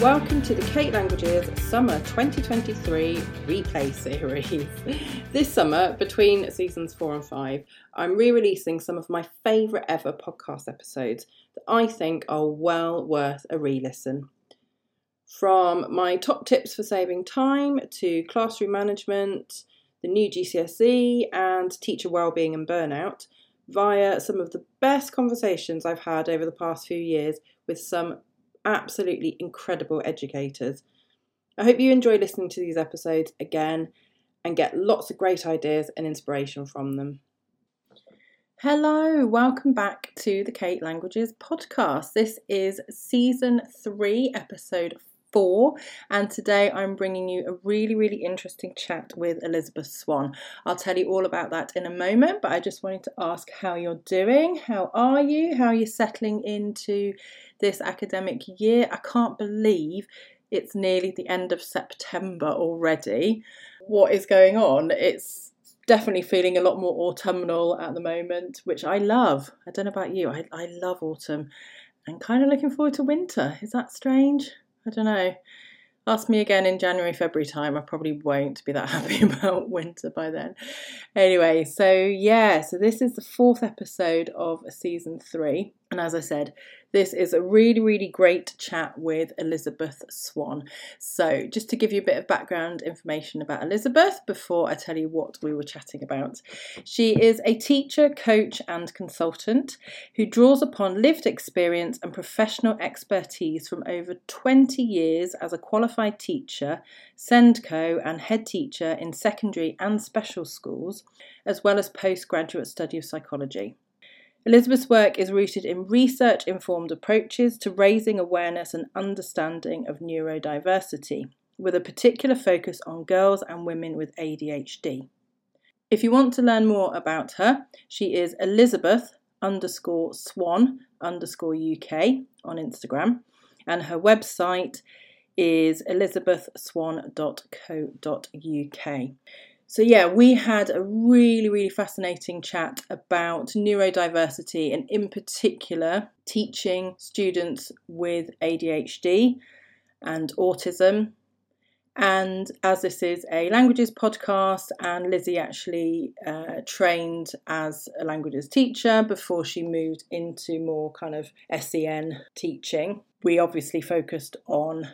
Welcome to the Kate Languages Summer 2023 replay series. this summer, between seasons four and five, I'm re releasing some of my favourite ever podcast episodes that I think are well worth a re listen. From my top tips for saving time to classroom management, the new GCSE, and teacher wellbeing and burnout, via some of the best conversations I've had over the past few years with some absolutely incredible educators. I hope you enjoy listening to these episodes again and get lots of great ideas and inspiration from them. Hello, welcome back to the Kate Languages podcast. This is season three, episode four, and today I'm bringing you a really, really interesting chat with Elizabeth Swan. I'll tell you all about that in a moment, but I just wanted to ask how you're doing. How are you? How are you settling into this academic year? I can't believe it's nearly the end of September already. What is going on? It's definitely feeling a lot more autumnal at the moment, which I love. I don't know about you, I, I love autumn and kind of looking forward to winter. Is that strange? I don't know. Ask me again in January, February time. I probably won't be that happy about winter by then. Anyway, so yeah, so this is the fourth episode of season three. And as I said, this is a really, really great chat with Elizabeth Swan. So, just to give you a bit of background information about Elizabeth before I tell you what we were chatting about, she is a teacher, coach, and consultant who draws upon lived experience and professional expertise from over 20 years as a qualified teacher, SENDCO, and head teacher in secondary and special schools, as well as postgraduate study of psychology. Elizabeth's work is rooted in research informed approaches to raising awareness and understanding of neurodiversity, with a particular focus on girls and women with ADHD. If you want to learn more about her, she is Elizabeth underscore swan underscore UK on Instagram, and her website is elizabethswan.co.uk. So, yeah, we had a really, really fascinating chat about neurodiversity and, in particular, teaching students with ADHD and autism. And as this is a languages podcast, and Lizzy actually uh, trained as a languages teacher before she moved into more kind of SEN teaching, we obviously focused on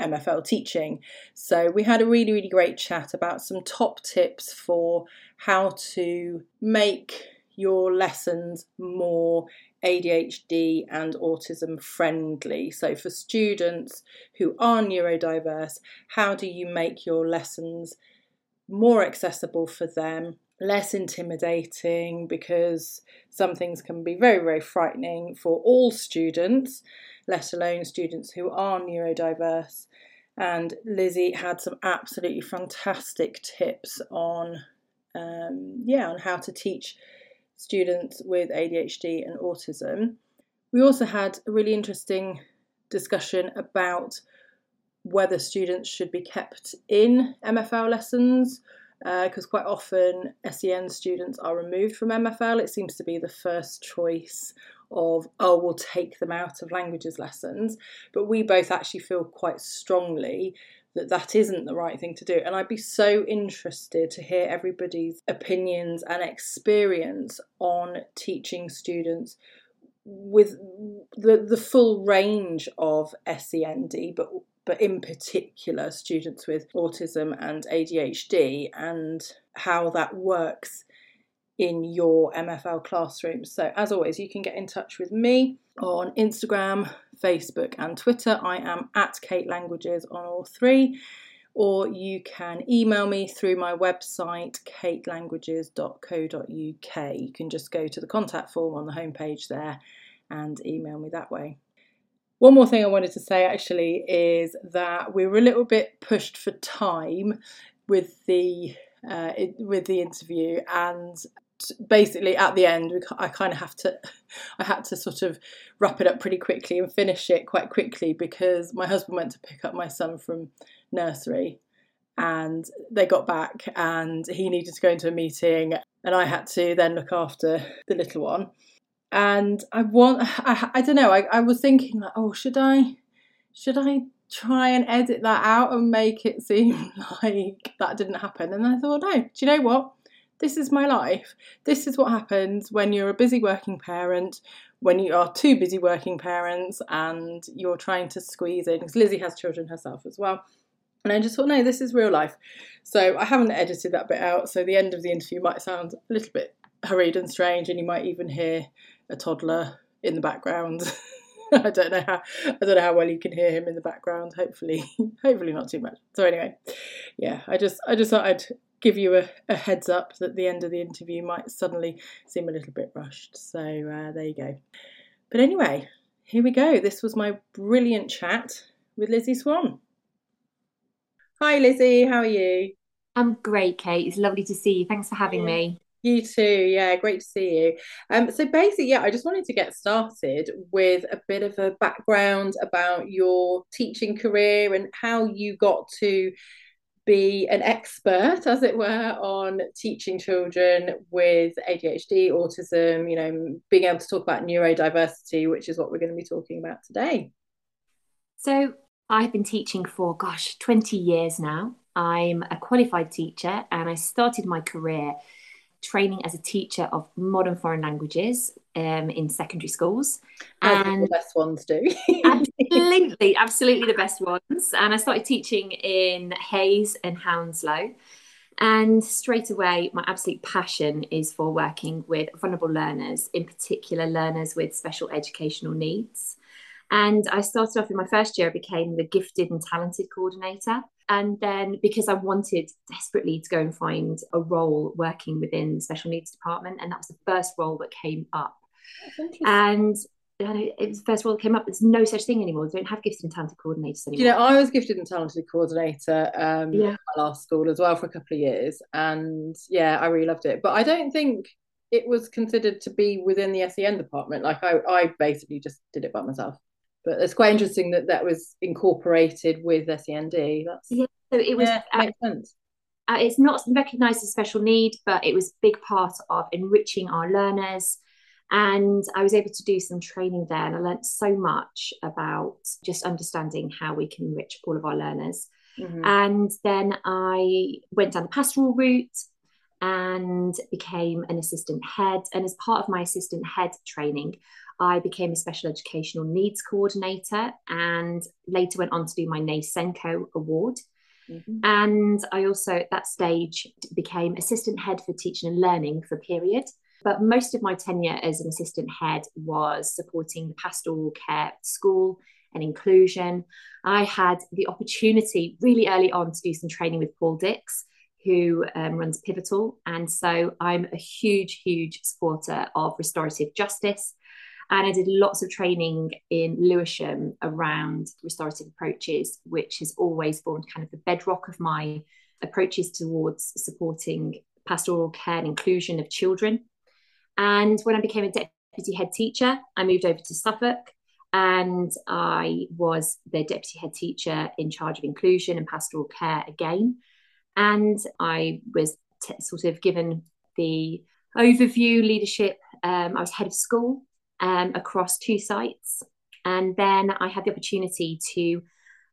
MFL teaching. So we had a really, really great chat about some top tips for how to make your lessons more ADHD and autism friendly. So, for students who are neurodiverse, how do you make your lessons more accessible for them, less intimidating? Because some things can be very, very frightening for all students let alone students who are neurodiverse. And Lizzy had some absolutely fantastic tips on, um, yeah, on how to teach students with ADHD and autism. We also had a really interesting discussion about whether students should be kept in MFL lessons because uh, quite often SEN students are removed from MFL. It seems to be the first choice of, oh, we'll take them out of languages lessons. But we both actually feel quite strongly that that isn't the right thing to do. And I'd be so interested to hear everybody's opinions and experience on teaching students with the, the full range of SEND, but but in particular students with autism and ADHD and how that works in your MFL classroom. So, as always, you can get in touch with me on Instagram, Facebook, and Twitter. I am at Kate Languages on all three. Or you can email me through my website, katelanguages.co.uk. You can just go to the contact form on the homepage there and email me that way. One more thing I wanted to say actually is that we were a little bit pushed for time with the uh, with the interview, and basically at the end I kind of have to I had to sort of wrap it up pretty quickly and finish it quite quickly because my husband went to pick up my son from nursery and they got back and he needed to go into a meeting and I had to then look after the little one and I want I, I don't know I, I was thinking like oh should I should I try and edit that out and make it seem like that didn't happen. And I thought, no, do you know what? This is my life. This is what happens when you're a busy working parent, when you are two busy working parents, and you're trying to squeeze in. Because Lizzy has children herself as well. And I just thought, no, this is real life. So I haven't edited that bit out. So the end of the interview might sound a little bit hurried and strange, and you might even hear a toddler in the background. I don't know how I don't know how well you can hear him in the background. Hopefully, hopefully not too much. So anyway, yeah, I just I just thought I'd give you a, a heads up that the end of the interview might suddenly seem a little bit rushed. So uh, there you go. But anyway, here we go. This was my brilliant chat with Lizzy Swan. Hi Lizzy, how are you? I'm great, Kate. It's lovely to see you. Thanks for having yeah. me. You too. Yeah, great to see you. Um, so basically, yeah, I just wanted to get started with a bit of a background about your teaching career and how you got to be an expert, as it were, on teaching children with ADHD, autism, you know, being able to talk about neurodiversity, which is what we're going to be talking about today. So I've been teaching for, gosh, 20 years now. I'm a qualified teacher and I started my career training as a teacher of modern foreign languages um, in secondary schools. As and the best ones do. absolutely, absolutely the best ones. And I started teaching in Hayes and Hounslow. And straight away, my absolute passion is for working with vulnerable learners, in particular, learners with special educational needs. And I started off in my first year, I became the gifted and talented coordinator. And then because I wanted desperately to go and find a role working within the special needs department, and that was the first role that came up. And it was the first role that came up. There's no such thing anymore. They don't have gifted and talented coordinators anymore. You know, I was gifted and talented coordinator um, yeah. at my last school as well for a couple of years, and yeah, I really loved it. But I don't think it was considered to be within the SEN department. Like I, I basically just did it by myself but it's quite interesting that that was incorporated with SEND. That's yeah. So it was yeah, makes uh, sense. Uh, it's not recognised as special need, but it was a big part of enriching our learners. And I was able to do some training there, and I learned so much about just understanding how we can enrich all of our learners. Mm-hmm. And then I went down the pastoral route and became an assistant head. And as part of my assistant head training, I became a special educational needs coordinator and later went on to do my NASENCO award. Mm-hmm. And I also at that stage became assistant head for teaching and learning for a period. But most of my tenure as an assistant head was supporting the pastoral care school and inclusion. I had the opportunity really early on to do some training with Paul Dix, who um, runs Pivotal. And so I'm a huge, huge supporter of restorative justice and I did lots of training in Lewisham around restorative approaches, which has always formed kind of the bedrock of my approaches towards supporting pastoral care and inclusion of children. And when I became a deputy head teacher, I moved over to Suffolk and I was the deputy head teacher in charge of inclusion and pastoral care again. And I was t- sort of given the overview leadership. Um, I was head of school um, across two sites. And then I had the opportunity to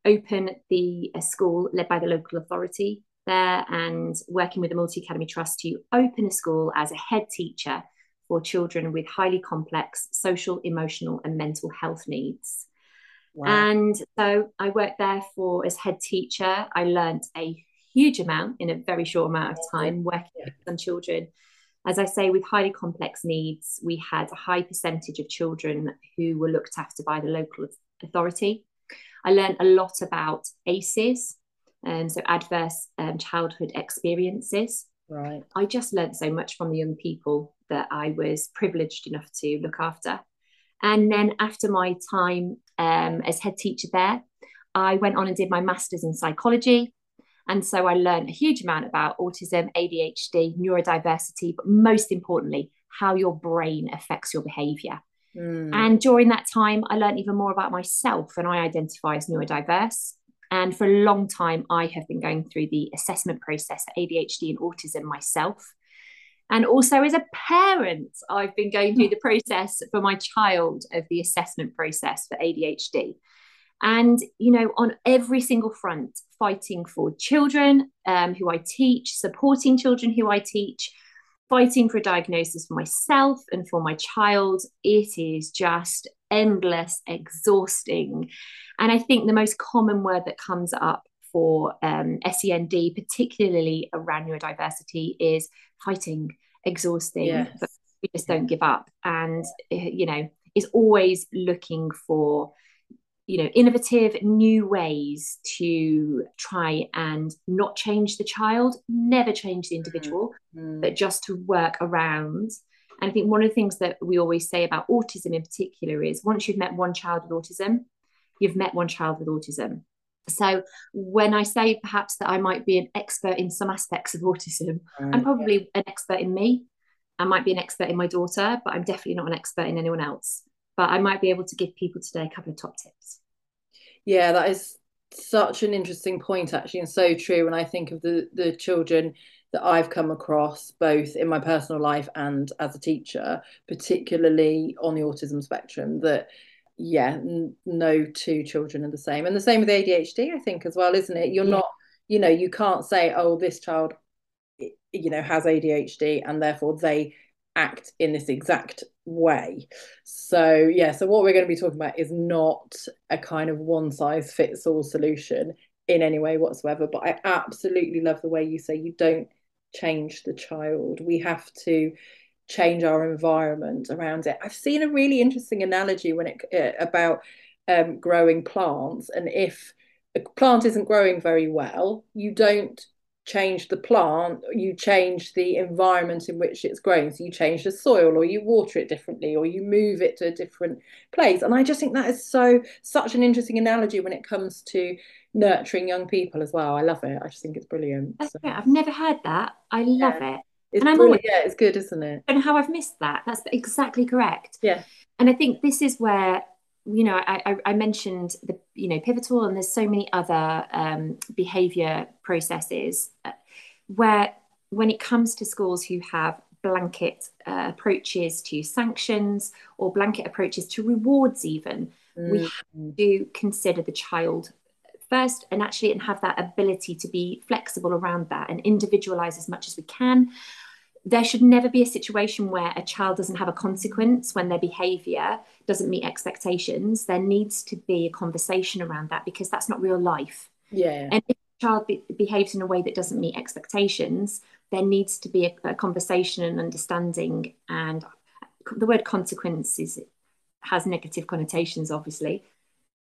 open the a school led by the local authority there and working with the Multi Academy Trust to open a school as a head teacher for children with highly complex social, emotional, and mental health needs. Wow. And so I worked there for as head teacher. I learned a huge amount in a very short amount of time working with some children as I say, with highly complex needs, we had a high percentage of children who were looked after by the local authority. I learned a lot about ACEs, um, so adverse um, childhood experiences. Right. I just learned so much from the young people that I was privileged enough to look after. And then after my time um, as head teacher there, I went on and did my master's in psychology and so I learned a huge amount about autism, ADHD, neurodiversity, but most importantly, how your brain affects your behavior. Mm. And during that time, I learned even more about myself, and I identify as neurodiverse. And for a long time, I have been going through the assessment process for ADHD and autism myself. And also, as a parent, I've been going through the process for my child of the assessment process for ADHD. And, you know, on every single front, fighting for children um, who I teach, supporting children who I teach, fighting for a diagnosis for myself and for my child. It is just endless, exhausting. And I think the most common word that comes up for um, SEND, particularly around neurodiversity, is fighting, exhausting, yes. but we just don't give up. And, eh, you know, is always looking for you know innovative new ways to try and not change the child never change the individual mm-hmm. but just to work around and i think one of the things that we always say about autism in particular is once you've met one child with autism you've met one child with autism so when i say perhaps that i might be an expert in some aspects of autism right. i'm probably an expert in me i might be an expert in my daughter but i'm definitely not an expert in anyone else but I might be able to give people today a couple of top tips. Yeah, that is such an interesting point actually and so true when I think of the the children that I've come across both in my personal life and as a teacher, particularly on the autism spectrum that yeah, n- no two children are the same. And the same with ADHD I think as well, isn't it? You're yeah. not you know, you can't say oh this child you know has ADHD and therefore they act in this exact way. So, yeah, so what we're going to be talking about is not a kind of one size fits all solution in any way whatsoever. But I absolutely love the way you say you don't change the child. We have to change our environment around it. I've seen a really interesting analogy when it uh, about um, growing plants, and if a plant isn't growing very well, you don't change the plant, you change the environment in which it's growing. So you change the soil or you water it differently or you move it to a different place. And I just think that is so such an interesting analogy when it comes to nurturing young people as well. I love it. I just think it's brilliant. So. I've never heard that. I love yeah. it. It's and I'm always, yeah, it's good, isn't it? And how I've missed that. That's exactly correct. Yeah. And I think this is where you know, I, I, mentioned the, you know, pivotal, and there's so many other um, behaviour processes uh, where, when it comes to schools who have blanket uh, approaches to sanctions or blanket approaches to rewards, even, mm. we have to consider the child first and actually and have that ability to be flexible around that and individualize as much as we can there should never be a situation where a child doesn't have a consequence when their behavior doesn't meet expectations. There needs to be a conversation around that because that's not real life. Yeah. And if a child be- behaves in a way that doesn't meet expectations, there needs to be a, a conversation and understanding. And the word consequences has negative connotations, obviously,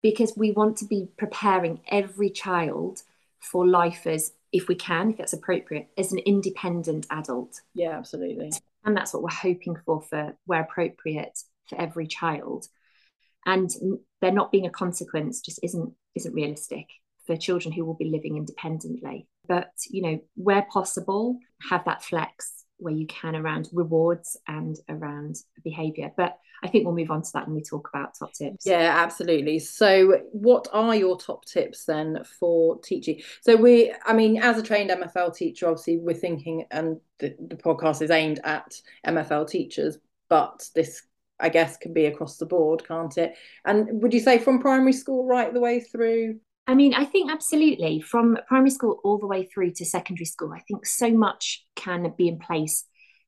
because we want to be preparing every child for life as if we can, if that's appropriate, as an independent adult. Yeah, absolutely. And that's what we're hoping for for where appropriate for every child. And there not being a consequence just isn't isn't realistic for children who will be living independently. But you know, where possible, have that flex where you can around rewards and around behavior. But I think we'll move on to that when we talk about top tips. Yeah, absolutely. So, what are your top tips then for teaching? So, we, I mean, as a trained MFL teacher, obviously, we're thinking, and the, the podcast is aimed at MFL teachers, but this, I guess, can be across the board, can't it? And would you say from primary school right the way through? I mean, I think absolutely from primary school all the way through to secondary school, I think so much can be in place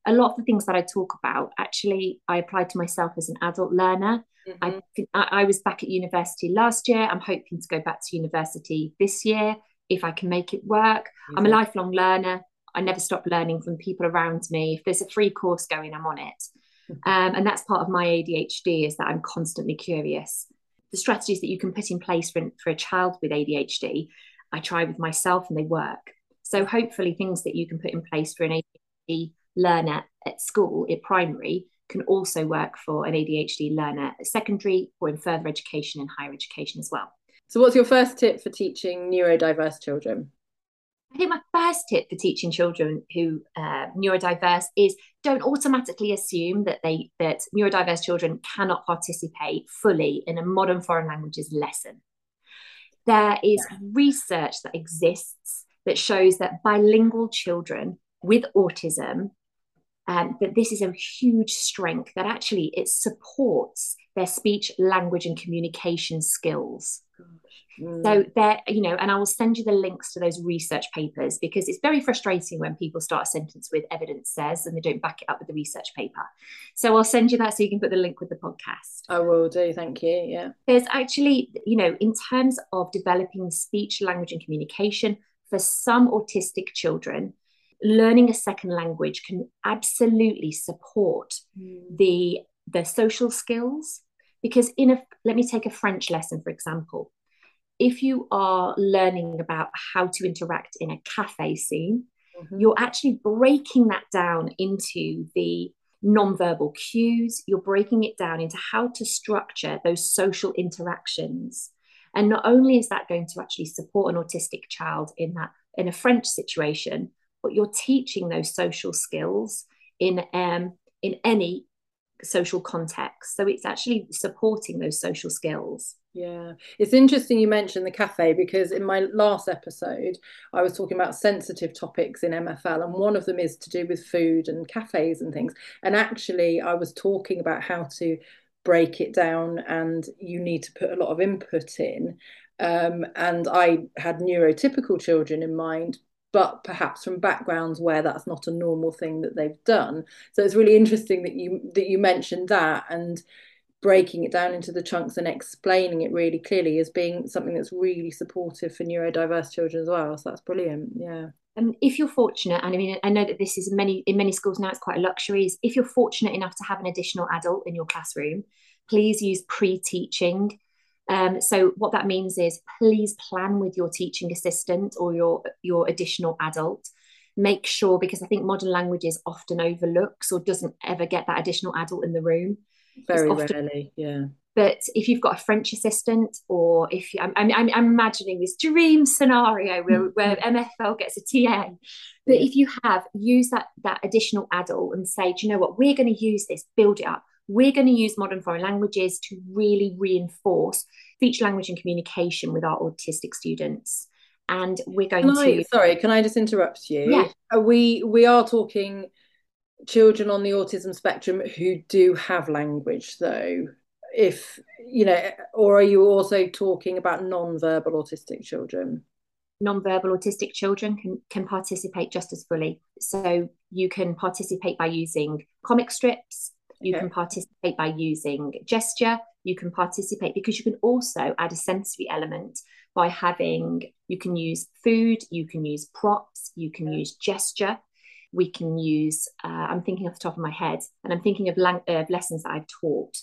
a lot of the things that I talk about, actually, I applied to myself as an adult learner. Mm-hmm. I, I was back at university last year. I'm hoping to go back to university this year if I can make it work. Mm-hmm. I'm a lifelong learner. I never stop learning from people around me. If there's a free course going, I'm on it. Mm-hmm. Um, and that's part of my ADHD is that I'm constantly curious. The strategies that you can put in place for, for a child with ADHD, I try with myself and they work. So hopefully things that you can put in place for an ADHD learner at school, at primary, can also work for an ADHD learner at secondary or in further education and higher education as well. So, what's your first tip for teaching neurodiverse children? I think my first tip for teaching children who uh, neurodiverse is don't automatically assume that they that neurodiverse children cannot participate fully in a modern foreign languages lesson. There is yeah. research that exists that shows that bilingual children with autism um, that this is a huge strength that actually it supports their speech language and communication skills Mm. So there, you know, and I will send you the links to those research papers because it's very frustrating when people start a sentence with evidence says and they don't back it up with the research paper. So I'll send you that so you can put the link with the podcast. I will do, thank you. Yeah. There's actually, you know, in terms of developing speech, language, and communication for some autistic children, learning a second language can absolutely support mm. the the social skills because in a let me take a french lesson for example if you are learning about how to interact in a cafe scene, mm-hmm. you're actually breaking that down into the non-verbal cues. You're breaking it down into how to structure those social interactions. And not only is that going to actually support an autistic child in that in a French situation, but you're teaching those social skills in um, in any social context. So it's actually supporting those social skills. Yeah, it's interesting you mentioned the cafe because in my last episode, I was talking about sensitive topics in MFL, and one of them is to do with food and cafes and things. And actually, I was talking about how to break it down, and you need to put a lot of input in. Um, and I had neurotypical children in mind, but perhaps from backgrounds where that's not a normal thing that they've done. So it's really interesting that you that you mentioned that and breaking it down into the chunks and explaining it really clearly as being something that's really supportive for neurodiverse children as well. So that's brilliant. Yeah. And if you're fortunate, and I mean, I know that this is many in many schools now, it's quite a luxury. Is if you're fortunate enough to have an additional adult in your classroom, please use pre-teaching. Um, so what that means is please plan with your teaching assistant or your your additional adult. Make sure because I think modern languages often overlooks or doesn't ever get that additional adult in the room. Very often, rarely, yeah. But if you've got a French assistant, or if you, I'm, I'm, I'm imagining this dream scenario where, where MFL gets a TA, but if you have, use that that additional adult and say, do you know what, we're going to use this, build it up. We're going to use modern foreign languages to really reinforce speech, language, and communication with our autistic students. And we're going to. Sorry, can I just interrupt you? Yeah. Are we we are talking children on the autism spectrum who do have language though if you know or are you also talking about non-verbal autistic children non-verbal autistic children can can participate just as fully so you can participate by using comic strips you okay. can participate by using gesture you can participate because you can also add a sensory element by having you can use food you can use props you can use gesture we can use, uh, I'm thinking off the top of my head, and I'm thinking of lang- uh, lessons that I've taught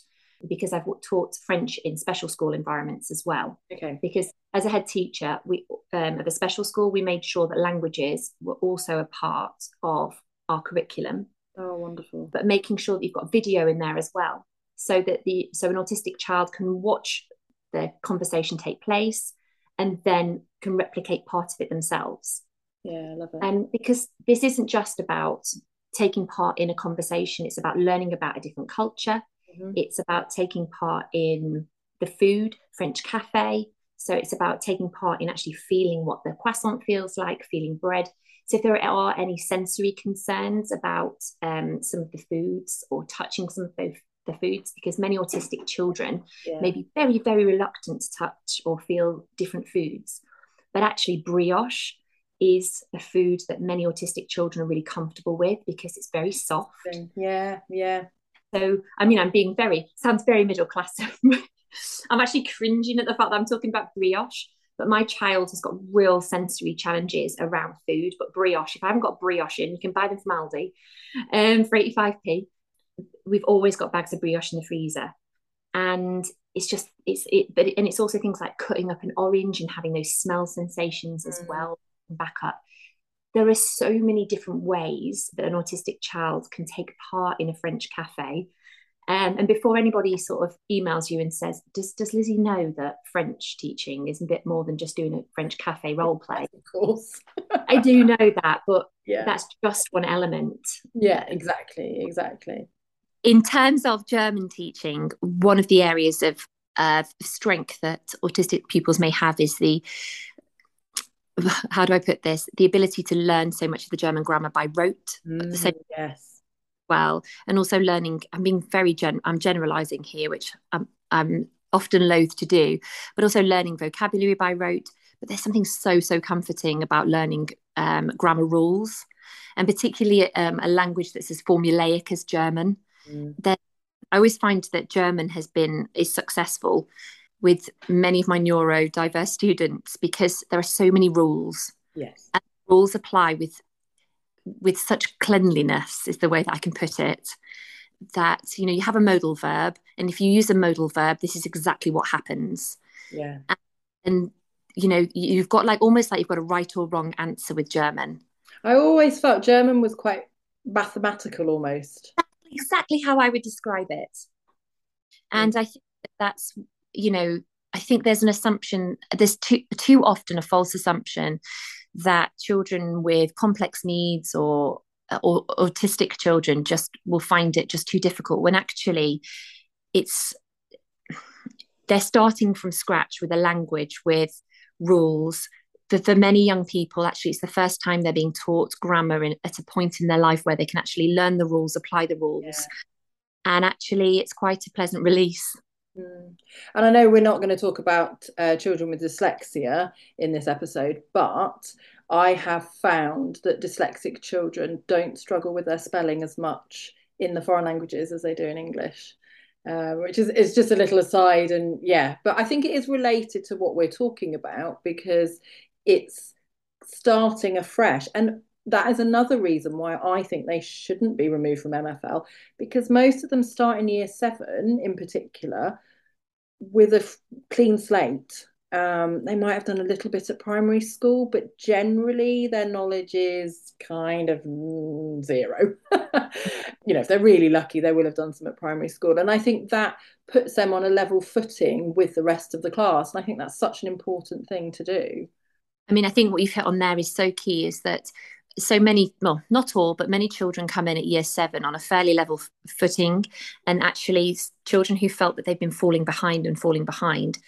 because I've taught French in special school environments as well. Okay. Because as a head teacher, we um, at the special school, we made sure that languages were also a part of our curriculum. Oh, wonderful! But making sure that you've got video in there as well, so that the so an autistic child can watch the conversation take place and then can replicate part of it themselves. Yeah, I love it. And because this isn't just about taking part in a conversation, it's about learning about a different culture. Mm-hmm. It's about taking part in the food, French cafe. So it's about taking part in actually feeling what the croissant feels like, feeling bread. So if there are any sensory concerns about um, some of the foods or touching some of the, the foods, because many autistic children yeah. may be very, very reluctant to touch or feel different foods. But actually, brioche is a food that many autistic children are really comfortable with because it's very soft. Yeah, yeah. So, I mean, I'm being very, sounds very middle class. I'm actually cringing at the fact that I'm talking about brioche, but my child has got real sensory challenges around food. But brioche, if I haven't got brioche in, you can buy them from Aldi um, for 85p. We've always got bags of brioche in the freezer. And it's just, it's, it, but, it, and it's also things like cutting up an orange and having those smell sensations as mm. well back up. There are so many different ways that an autistic child can take part in a French cafe. Um, and before anybody sort of emails you and says, does, does Lizzy know that French teaching is a bit more than just doing a French cafe role play? Of course. I do know that, but yeah. that's just one element. Yeah, exactly, exactly. In terms of German teaching, one of the areas of uh, strength that autistic pupils may have is the how do I put this? The ability to learn so much of the German grammar by rote. Mm, so, yes. Well, and also learning. I'm being very gen. I'm generalising here, which I'm, I'm often loath to do, but also learning vocabulary by rote. But there's something so, so comforting about learning um, grammar rules, and particularly um, a language that's as formulaic as German. Mm. I always find that German has been is successful with many of my neurodiverse students because there are so many rules. Yes. And rules apply with with such cleanliness is the way that I can put it that you know you have a modal verb and if you use a modal verb this is exactly what happens. Yeah. And, and you know you've got like almost like you've got a right or wrong answer with german. I always felt german was quite mathematical almost. Exactly how i would describe it. And i think that that's you know i think there's an assumption there's too too often a false assumption that children with complex needs or uh, or autistic children just will find it just too difficult when actually it's they're starting from scratch with a language with rules. For, for many young people actually it's the first time they're being taught grammar in, at a point in their life where they can actually learn the rules apply the rules. Yeah. and actually it's quite a pleasant release mm. And I know we're not going to talk about uh, children with dyslexia in this episode, but I have found that dyslexic children don't struggle with their spelling as much in the foreign languages as they do in English. Uh, which is, is just a little aside and yeah but i think it is related to what we're talking about because it's starting afresh and that is another reason why i think they shouldn't be removed from mfl because most of them start in year seven in particular with a f- clean slate um, they might have done a little bit at primary school, but generally their knowledge is kind of zero. you know, if they're really lucky, they will have done some at primary school. And I think that puts them on a level footing with the rest of the class. And I think that's such an important thing to do. I mean, I think what you've hit on there is so key is that so many, well, not all, but many children come in at year seven on a fairly level footing. And actually, children who felt that they've been falling behind and falling behind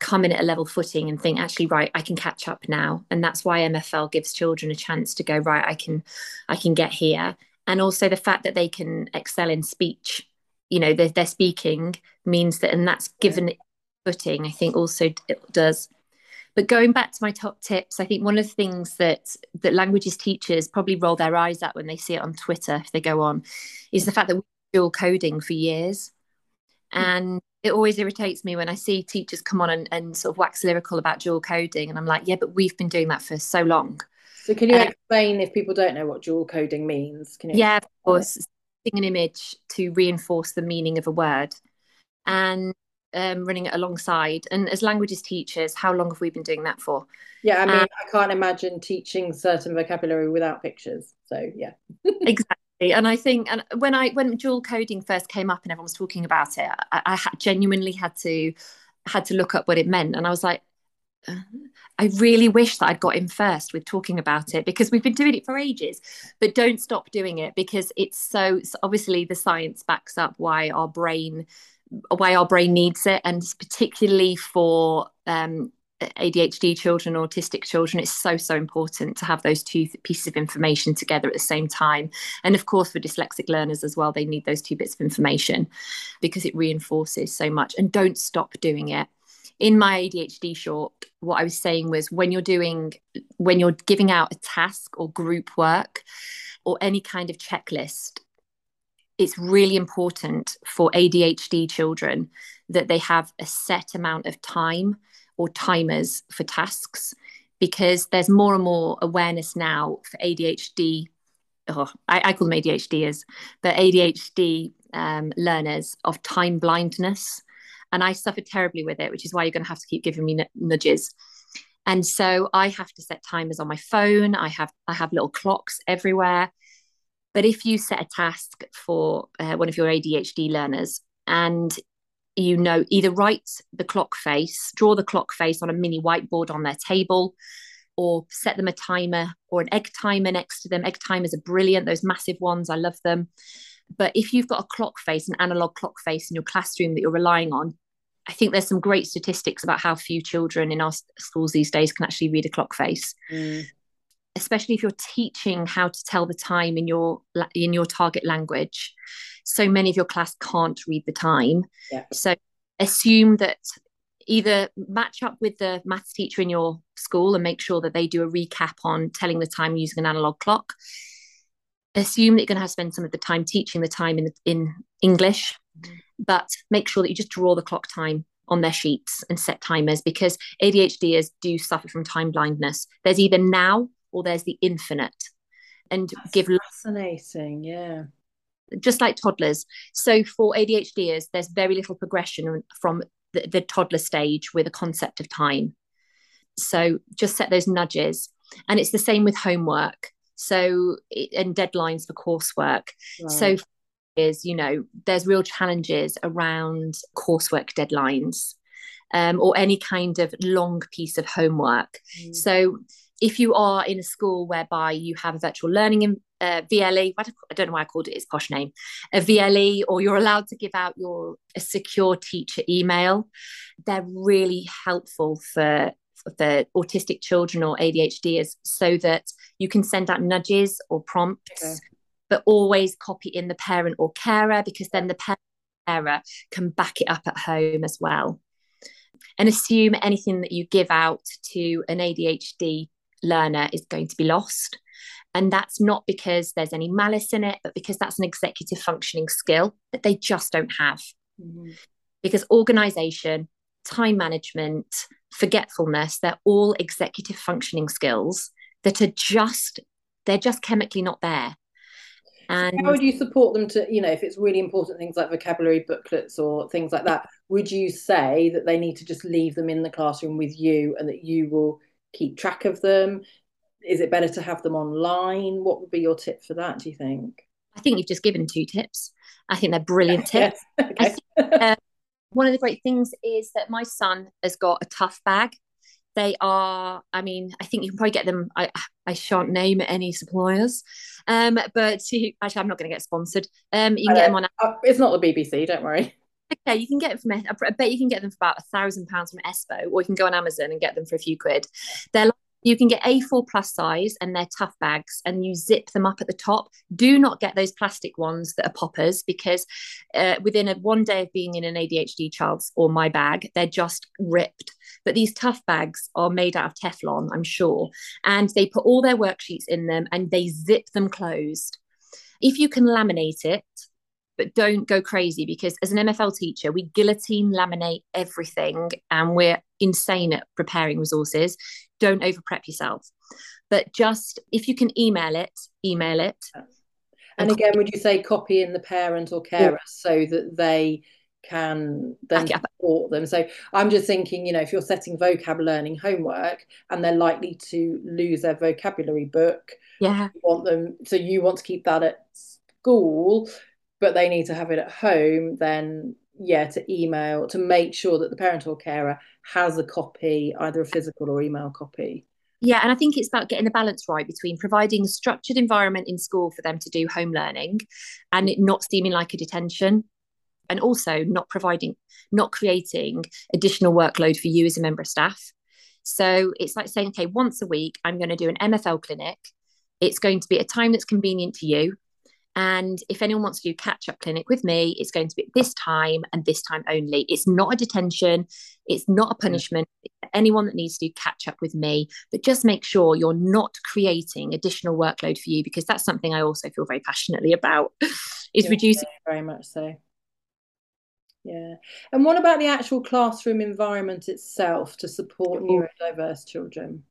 come in at a level footing and think actually right i can catch up now. And that's why mfl gives children a chance to go right i can i can get here. And also the fact that they can excel in speech you know they're, they're speaking means that and that's given footing i think also it does but going back to my top tips i think one of the things that that languages teachers probably roll their eyes at when they see it on twitter if they go on is the fact that we're dual coding for years hmm. and it always irritates me when I see teachers come on and, and sort of wax lyrical about dual coding. And I'm like, yeah, but we've been doing that for so long. So can you uh, explain if people don't know what dual coding means? Can you yeah, of course. An image to reinforce the meaning of a word and um, running it alongside. And as languages teachers, how long have we been doing that for? Yeah, I mean, um, I can't imagine teaching certain vocabulary without pictures. So yeah. exactly and I think, and when I when dual coding first came up and everyone was talking about it, I, I genuinely had to had to look up what it meant, and I was like, uh, I really wish that I'd got in first with talking about it because we've been doing it for ages, but don't stop doing it because it's so, so obviously the science backs up why our brain why our brain needs it, and particularly for um, ADHD children, autistic children, it's so, so important to have those two pieces of information together at the same time. And of course, for dyslexic learners as well, they need those two bits of information because it reinforces so much. And don't stop doing it. In my ADHD short, what I was saying was when you're doing, when you're giving out a task or group work or any kind of checklist, it's really important for ADHD children that they have a set amount of time or timers for tasks because there's more and more awareness now for ADHD. Oh, I, I call them ADHDers, but ADHD um, learners of time blindness. And I suffered terribly with it, which is why you're going to have to keep giving me nudges. And so I have to set timers on my phone. I have I have little clocks everywhere. But if you set a task for uh, one of your ADHD learners and you know either write the clock face draw the clock face on a mini whiteboard on their table or set them a timer or an egg timer next to them. Egg timers are brilliant those massive ones i love them. But if you've got a clock face an analog clock face in your classroom that you're relying on i think there's some great statistics about how few children in our schools these days can actually read a clock face. Mm. Especially if you're teaching how to tell the time in your in your target language so many of your class can't read the time. Yeah. So assume that either match up with the maths teacher in your school and make sure that they do a recap on telling the time using an analog clock assume that you're going to have to spend some of the time teaching the time in in english mm-hmm. but make sure that you just draw the clock time on their sheets and set timers because ADHDers do suffer from time blindness. There's either now or there's the infinite. And That's give fascinating, yeah. Just like toddlers. So for ADHDers, there's very little progression from the, the toddler stage with a concept of time. So just set those nudges. And it's the same with homework. So and deadlines for coursework. Right. So is you know there's real challenges around coursework deadlines um, or any kind of long piece of homework mm. so if you are in a school whereby you have a virtual learning in, uh, VLE, I don't know why I called it its posh name, a VLE, or you're allowed to give out your a secure teacher email, they're really helpful for for autistic children or ADHDers so that you can send out nudges or prompts okay but always copy in the parent or carer because then the parent or carer can back it up at home as well. And assume anything that you give out to an ADHD learner is going to be lost. And that's not because there's any malice in it, but because that's an executive functioning skill that they just don't have. Mm-hmm. Because organization, time management, forgetfulness, they're all executive functioning skills that are just, they're just chemically not there. And how would you support them to, you know, if it's really important things like vocabulary booklets or things like that, would you say that they need to just leave them in the classroom with you and that you will keep track of them? Is it better to have them online? What would be your tip for that, do you think? I think you've just given two tips. I think they're brilliant tips. okay. think, uh, one of the great things is that my son has got a tough bag they are, I mean, I think you can probably get them. I, I shan't name any suppliers, um, but actually, I'm not going to get sponsored. Um, you can get them on. Uh, it's not the BBC, don't worry. Okay, you can get them from. I bet you can get them for about a thousand pounds from Espo, or you can go on Amazon and get them for a few quid. They're like you can get A4 plus size and they're tough bags and you zip them up at the top. Do not get those plastic ones that are poppers because uh, within a one day of being in an ADHD child's or my bag, they're just ripped. But these tough bags are made out of Teflon, I'm sure. And they put all their worksheets in them and they zip them closed. If you can laminate it, but don't go crazy because as an MFL teacher, we guillotine laminate everything and we're insane at preparing resources. Don't over prep yourself. But just if you can email it, email it. And again, would you say copy in the parent or carer so that they can then support them. So I'm just thinking, you know, if you're setting vocab learning homework and they're likely to lose their vocabulary book, yeah, want them so you want to keep that at school, but they need to have it at home, then yeah, to email to make sure that the parent or carer has a copy, either a physical or email copy. Yeah, and I think it's about getting the balance right between providing a structured environment in school for them to do home learning and it not seeming like a detention and also not providing not creating additional workload for you as a member of staff. So it's like saying okay once a week i'm going to do an mfl clinic. It's going to be a time that's convenient to you and if anyone wants to do catch up clinic with me, it's going to be this time and this time only. It's not a detention, it's not a punishment. Anyone that needs to do catch up with me, but just make sure you're not creating additional workload for you because that's something I also feel very passionately about is yeah, reducing. Yeah, very much so. Yeah. And what about the actual classroom environment itself to support neurodiverse children?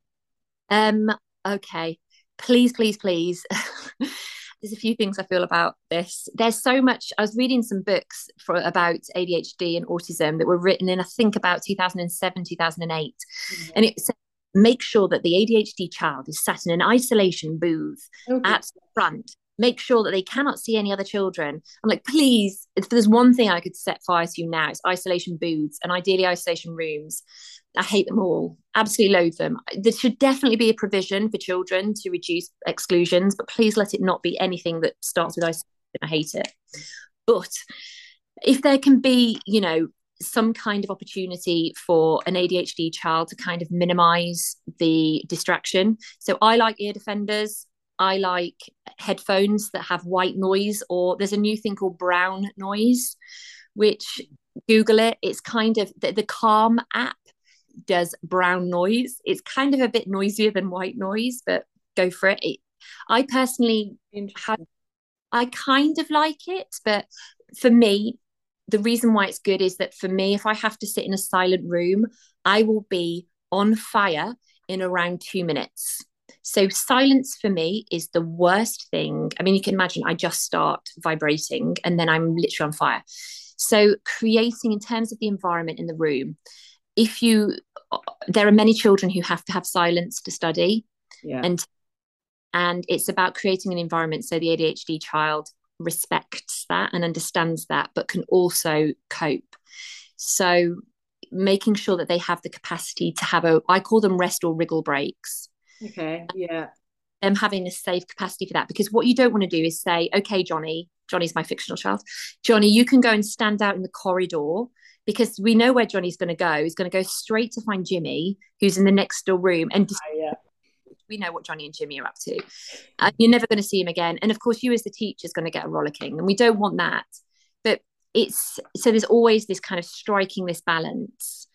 Um, okay. Please, please, please. there's a few things I feel about this. There's so much. I was reading some books for about ADHD and autism that were written in I think about 2007, 2008, mm-hmm. and it said make sure that the ADHD child is sat in an isolation booth okay. at the front. Make sure that they cannot see any other children. I'm like, please, if there's one thing I could set fire to now, it's isolation booths and ideally isolation rooms I hate them all, absolutely loathe them. There should definitely be a provision for children to reduce exclusions, but please let it not be anything that starts with isolation. I hate it. But if there can be, you know, some kind of opportunity for an ADHD child to kind of minimize the distraction. So I like ear defenders. I like headphones that have white noise, or there's a new thing called brown noise, which Google it. It's kind of the, the Calm app does brown noise. It's kind of a bit noisier than white noise, but go for it. it I personally have, I kind of like it, but for me, the reason why it's good is that for me, if I have to sit in a silent room, I will be on fire in around two minutes. So silence for me is the worst thing. I mean, you can imagine I just start vibrating and then I'm literally on fire. So creating in terms of the environment in the room, if you there are many children who have to have silence to study. Yeah. And and it's about creating an environment so the ADHD child respects that and understands that, but can also cope. So making sure that they have the capacity to have a I call them rest or wriggle breaks. Okay. Yeah. Them having a safe capacity for that. Because what you don't want to do is say, okay, Johnny, Johnny's my fictional child. Johnny, you can go and stand out in the corridor because we know where Johnny's going to go. He's going to go straight to find Jimmy, who's in the next door room, and oh, yeah. we know what Johnny and Jimmy are up to. And you're never going to see him again. And of course, you as the teacher is going to get a rollicking, and we don't want that. But it's so there's always this kind of striking this balance.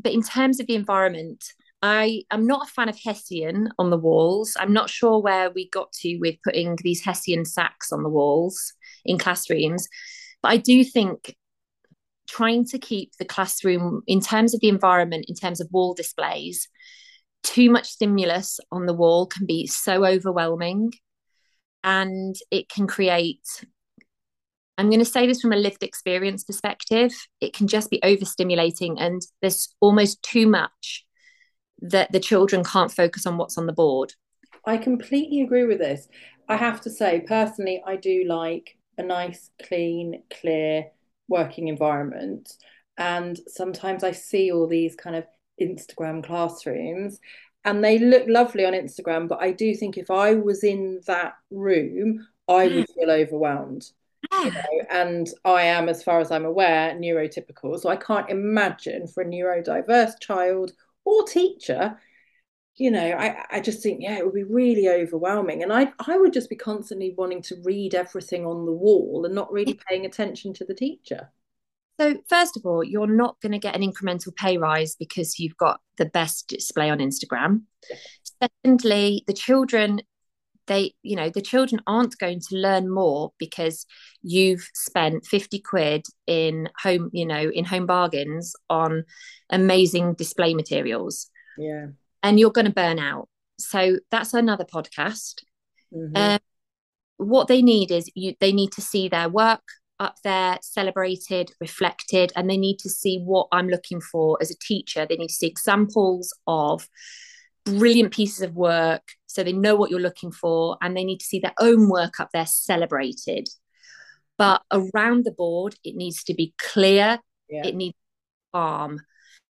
But in terms of the environment, I am not a fan of Hessian on the walls. I'm not sure where we got to with putting these Hessian sacks on the walls in classrooms. But I do think trying to keep the classroom, in terms of the environment, in terms of wall displays, too much stimulus on the wall can be so overwhelming and it can create I'm going to say this from a lived experience perspective. It can just be overstimulating, and there's almost too much that the children can't focus on what's on the board. I completely agree with this. I have to say, personally, I do like a nice, clean, clear working environment. And sometimes I see all these kind of Instagram classrooms and they look lovely on Instagram, but I do think if I was in that room, I would feel overwhelmed. You know, and I am, as far as I'm aware, neurotypical. So I can't imagine for a neurodiverse child or teacher, you know, I, I just think, yeah, it would be really overwhelming. And I, I would just be constantly wanting to read everything on the wall and not really paying attention to the teacher. So, first of all, you're not going to get an incremental pay rise because you've got the best display on Instagram. Secondly, the children, they, you know, the children aren't going to learn more because you've spent 50 quid in home, you know, in Home Bargains on amazing display materials. Yeah. And you're going to burn out. So, that's another podcast. Mm-hmm. Um, what they need is you they need to see their work up there, celebrated, reflected, and they need to see what I'm looking for as a teacher. They need to see examples of brilliant pieces of work so they know what you're looking for, and they need to see their own work up there celebrated. But around the board, it needs to be clear, yeah. it needs calm.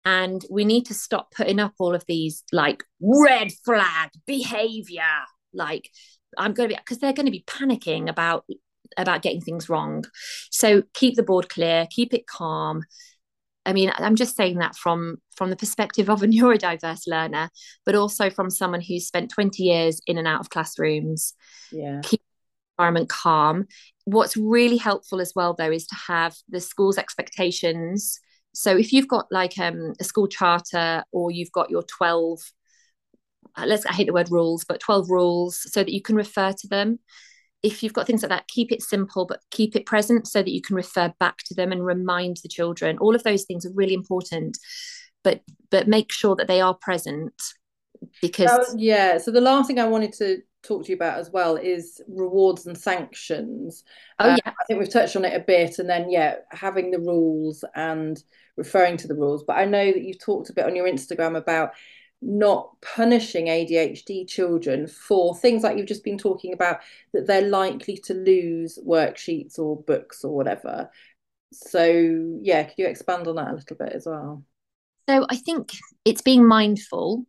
And we need to stop putting up all of these like red flag behavior, like I'm going to be because they're going to be panicking about about getting things wrong. So keep the board clear, keep it calm. I mean, I'm just saying that from from the perspective of a neurodiverse learner, but also from someone who's spent 20 years in and out of classrooms. Yeah. Keep the environment calm. What's really helpful as well, though, is to have the school's expectations. So if you've got like um, a school charter or you've got your 12 uh, let's I hate the word rules, but 12 rules so that you can refer to them if you've got things like that, keep it simple, but keep it present so that you can refer back to them and remind the children. All of those things are really important, but but make sure that they are present because oh, yeah. So the last thing I wanted to talk to you about as well is rewards and sanctions. Oh uh, yeah, I think we've touched on it a bit, and then yeah, having the rules and referring to the rules. But I know that you've talked a bit on your Instagram about not punishing ADHD children for things like you've just been talking about that they're likely to lose worksheets or books or whatever. So, yeah, could you expand on that a little bit as well? So, I think it's being mindful.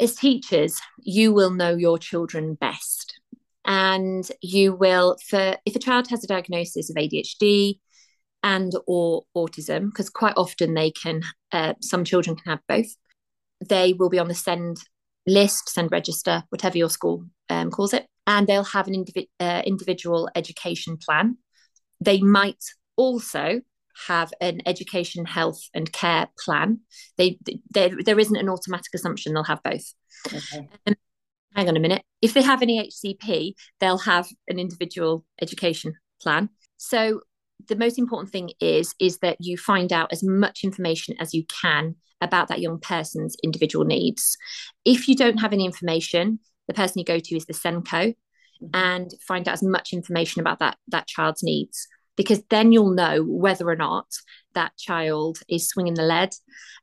As teachers, you will know your children best. And you will, for if a child has a diagnosis of ADHD and or autism, because quite often they can, uh, some children can have both they will be on the SEND list, SEND register, whatever your school um, calls it, and they'll have an indivi- uh, individual education plan. They might also have an education, health, and care plan. They, they there isn't an automatic assumption they'll have both. Okay. Um, hang on a minute. If they have an EHCP, they'll have an individual education plan. So the most important thing is is that you find out as much information as you can about that young person's individual needs. If you don't have any information, the person you go to is the SENCO mm-hmm. and find out as much information about that that child's needs because then you'll know whether or not that child is swinging the lead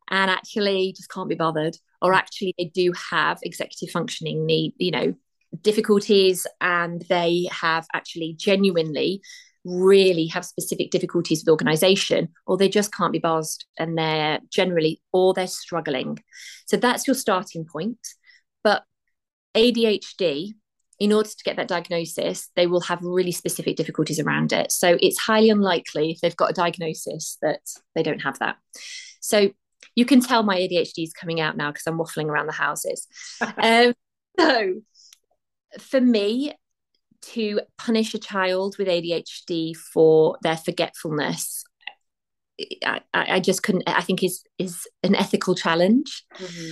and actually just can't be bothered or mm. actually they do have executive functioning need you know difficulties and they have actually genuinely really have specific difficulties with organization or they just can't be buzzed and they're generally or they're struggling. So that's your starting point. But adhd in order to get that diagnosis they will have really specific difficulties around it. So it's highly unlikely if they've got a diagnosis that they don't have that. So you can tell my adhd is coming out now because i'm waffling around the houses. Um, so for me to punish a child with ADHD for their forgetfulness, I, I just couldn't. I think is is an ethical challenge. Mm-hmm.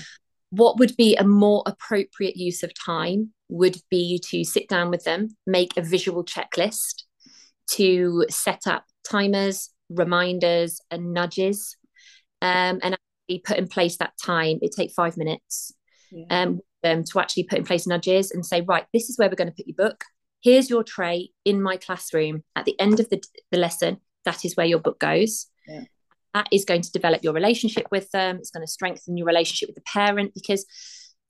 What would be a more appropriate use of time would be to sit down with them, make a visual checklist, to set up timers, reminders, and nudges, um, and actually put in place that time. It take five minutes. Yeah. Um, um, to actually put in place nudges and say, right, this is where we're going to put your book here's your tray in my classroom. At the end of the, the lesson that is where your book goes. Yeah. that is going to develop your relationship with them. It's going to strengthen your relationship with the parent because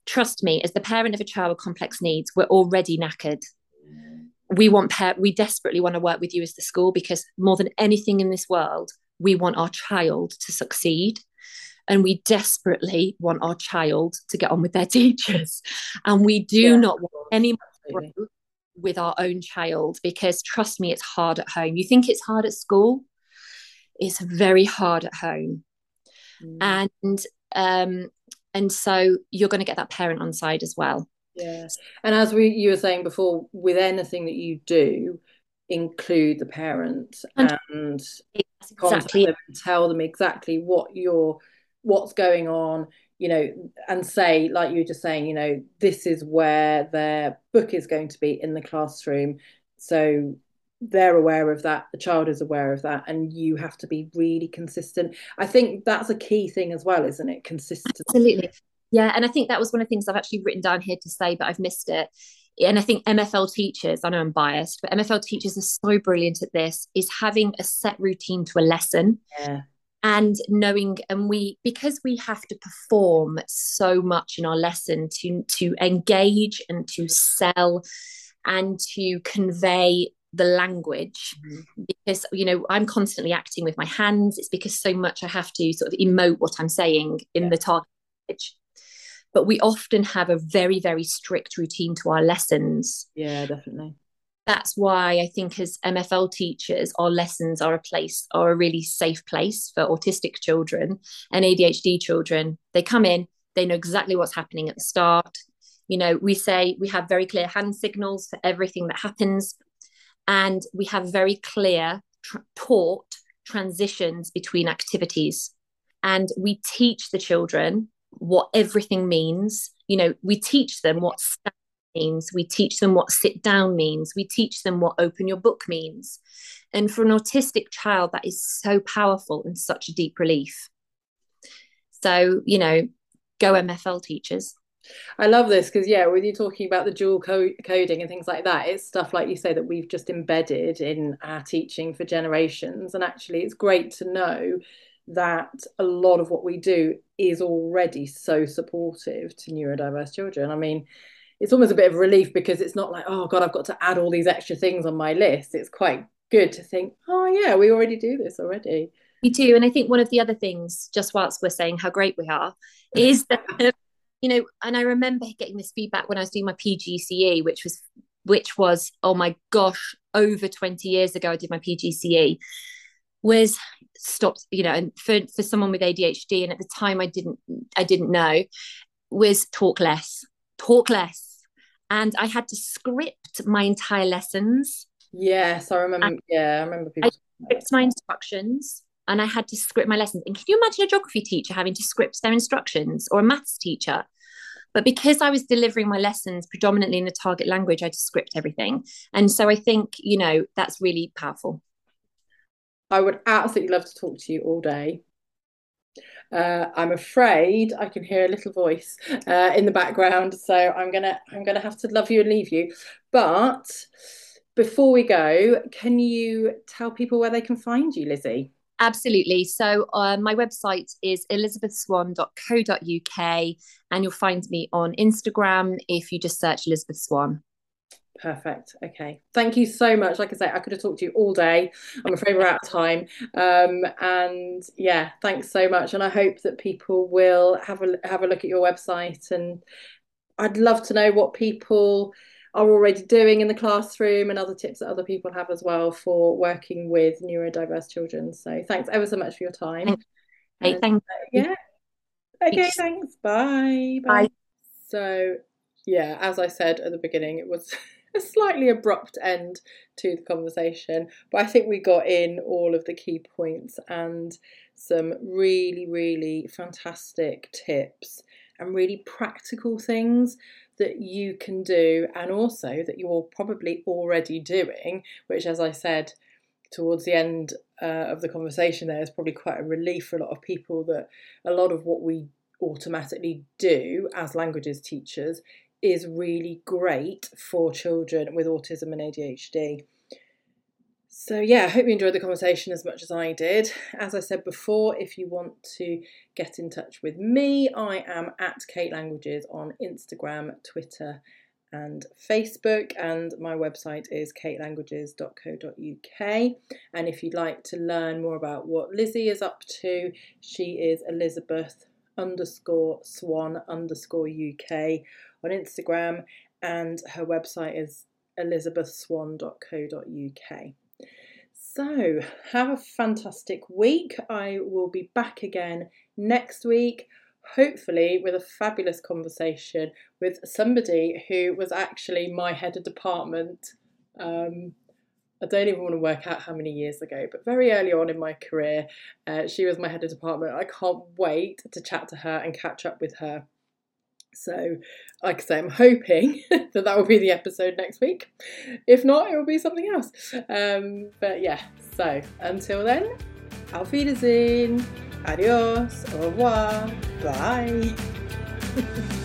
trust me as the parent of a child with complex needs we're already knackered. We want par- we desperately want to work with you as the school because more than anything in this world we want our child to succeed. And we desperately want our child to get on with their teachers. And we do yeah, not want any more with our own child because trust me, it's hard at home. You think it's hard at school, it's very hard at home. Mm. And um, and so you're going to get that parent on side as well. Yeah. And as we you were saying before, with anything that you do, include the parent and, and exactly them and tell them exactly what you're what's going on you know, and say, like you were just saying, you know, this is where their book is going to be in the classroom. So they're aware of that, the child is aware of that, and you have to be really consistent. I think that's a key thing as well, isn't it? Consistency. Absolutely. Yeah. And I think that was one of the things I've actually written down here to say, but I've missed it. And I think MFL teachers, I know I'm biased, but MFL teachers are so brilliant at this, is having a set routine to a lesson. Yeah and knowing and we because we have to perform so much in our lesson to to engage and to sell and to convey the language mm-hmm. because you know i'm constantly acting with my hands it's because so much i have to sort of emote what i'm saying in yeah. the target but we often have a very very strict routine to our lessons yeah definitely that's why I think as MFL teachers, our lessons are a place, are a really safe place for autistic children and ADHD children. They come in, they know exactly what's happening at the start. You know, we say we have very clear hand signals for everything that happens, and we have very clear tra- taught transitions between activities. And we teach the children what everything means. You know, we teach them what means. We teach them what sit down means. We teach them what open your book means. And for an autistic child, that is so powerful and such a deep relief. So, you know, go MFL teachers. I love this because, yeah, when you're talking about the dual co- coding and things like that, it's stuff like you say that we've just embedded in our teaching for generations. And actually, it's great to know that a lot of what we do is already so supportive to neurodiverse children. I mean, it's almost a bit of relief because it's not like oh god i've got to add all these extra things on my list it's quite good to think oh yeah we already do this already we do and i think one of the other things just whilst we're saying how great we are is that you know and i remember getting this feedback when i was doing my pgce which was which was oh my gosh over 20 years ago i did my pgce was stopped you know and for, for someone with adhd and at the time i didn't i didn't know was talk less talk less. And I had to script my entire lessons. Yes, I remember. And yeah, I remember people. I script my instructions and I had to script my lessons. And can you imagine a geography teacher having to script their instructions or a maths teacher? But because I was delivering my lessons predominantly in the target language, I to script everything. And so I think, you know, that's really powerful. I would absolutely love to talk to you all day. Uh, I'm afraid I can hear a little voice uh, in the background, so I'm gonna I'm gonna have to love you and leave you. But before we go, can you tell people where they can find you, Lizzy? Absolutely. So uh, my website is elizabethswan.co.uk and you'll find me on Instagram if you just search Elizabeth Swan. Perfect. Okay. Thank you so much. Like I say, I could have talked to you all day. I'm afraid we're out of time. Um, and yeah, thanks so much. And I hope that people will have a have a look at your website. And I'd love to know what people are already doing in the classroom and other tips that other people have as well for working with neurodiverse children. So thanks ever so much for your time. Hey, thank uh, yeah. Okay, thanks. Bye. Bye. Bye. So yeah, as I said at the beginning, it was a slightly abrupt end to the conversation, but I think we got in all of the key points and some really, really fantastic tips and really practical things that you can do and also that you're probably already doing, which, as I said towards the end uh, of the conversation, there is probably quite a relief for a lot of people that a lot of what we automatically do as languages teachers is really great for children with autism and ADHD. So, yeah, I hope you enjoyed the conversation as much as I did. As I said before, if you want to get in touch with me, I am at Kate Languages on Instagram, Twitter, and Facebook, and my website is katelanguages.co.uk. And if you'd like to learn more about what Lizzy is up to, she is Elizabeth underscore swan underscore UK on Instagram, and her website is elizabethswan.co.uk. So, have a fantastic week. I will be back again next week, hopefully, with a fabulous conversation with somebody who was actually my head of department. Um, I don't even want to work out how many years ago, but very early on in my career, uh, she was my head of department. I can't wait to chat to her and catch up with her. So, like I say, I'm hoping that that will be the episode next week. If not, it will be something else. Um, but yeah, so until then, auf Wiedersehen, adios, au revoir, bye.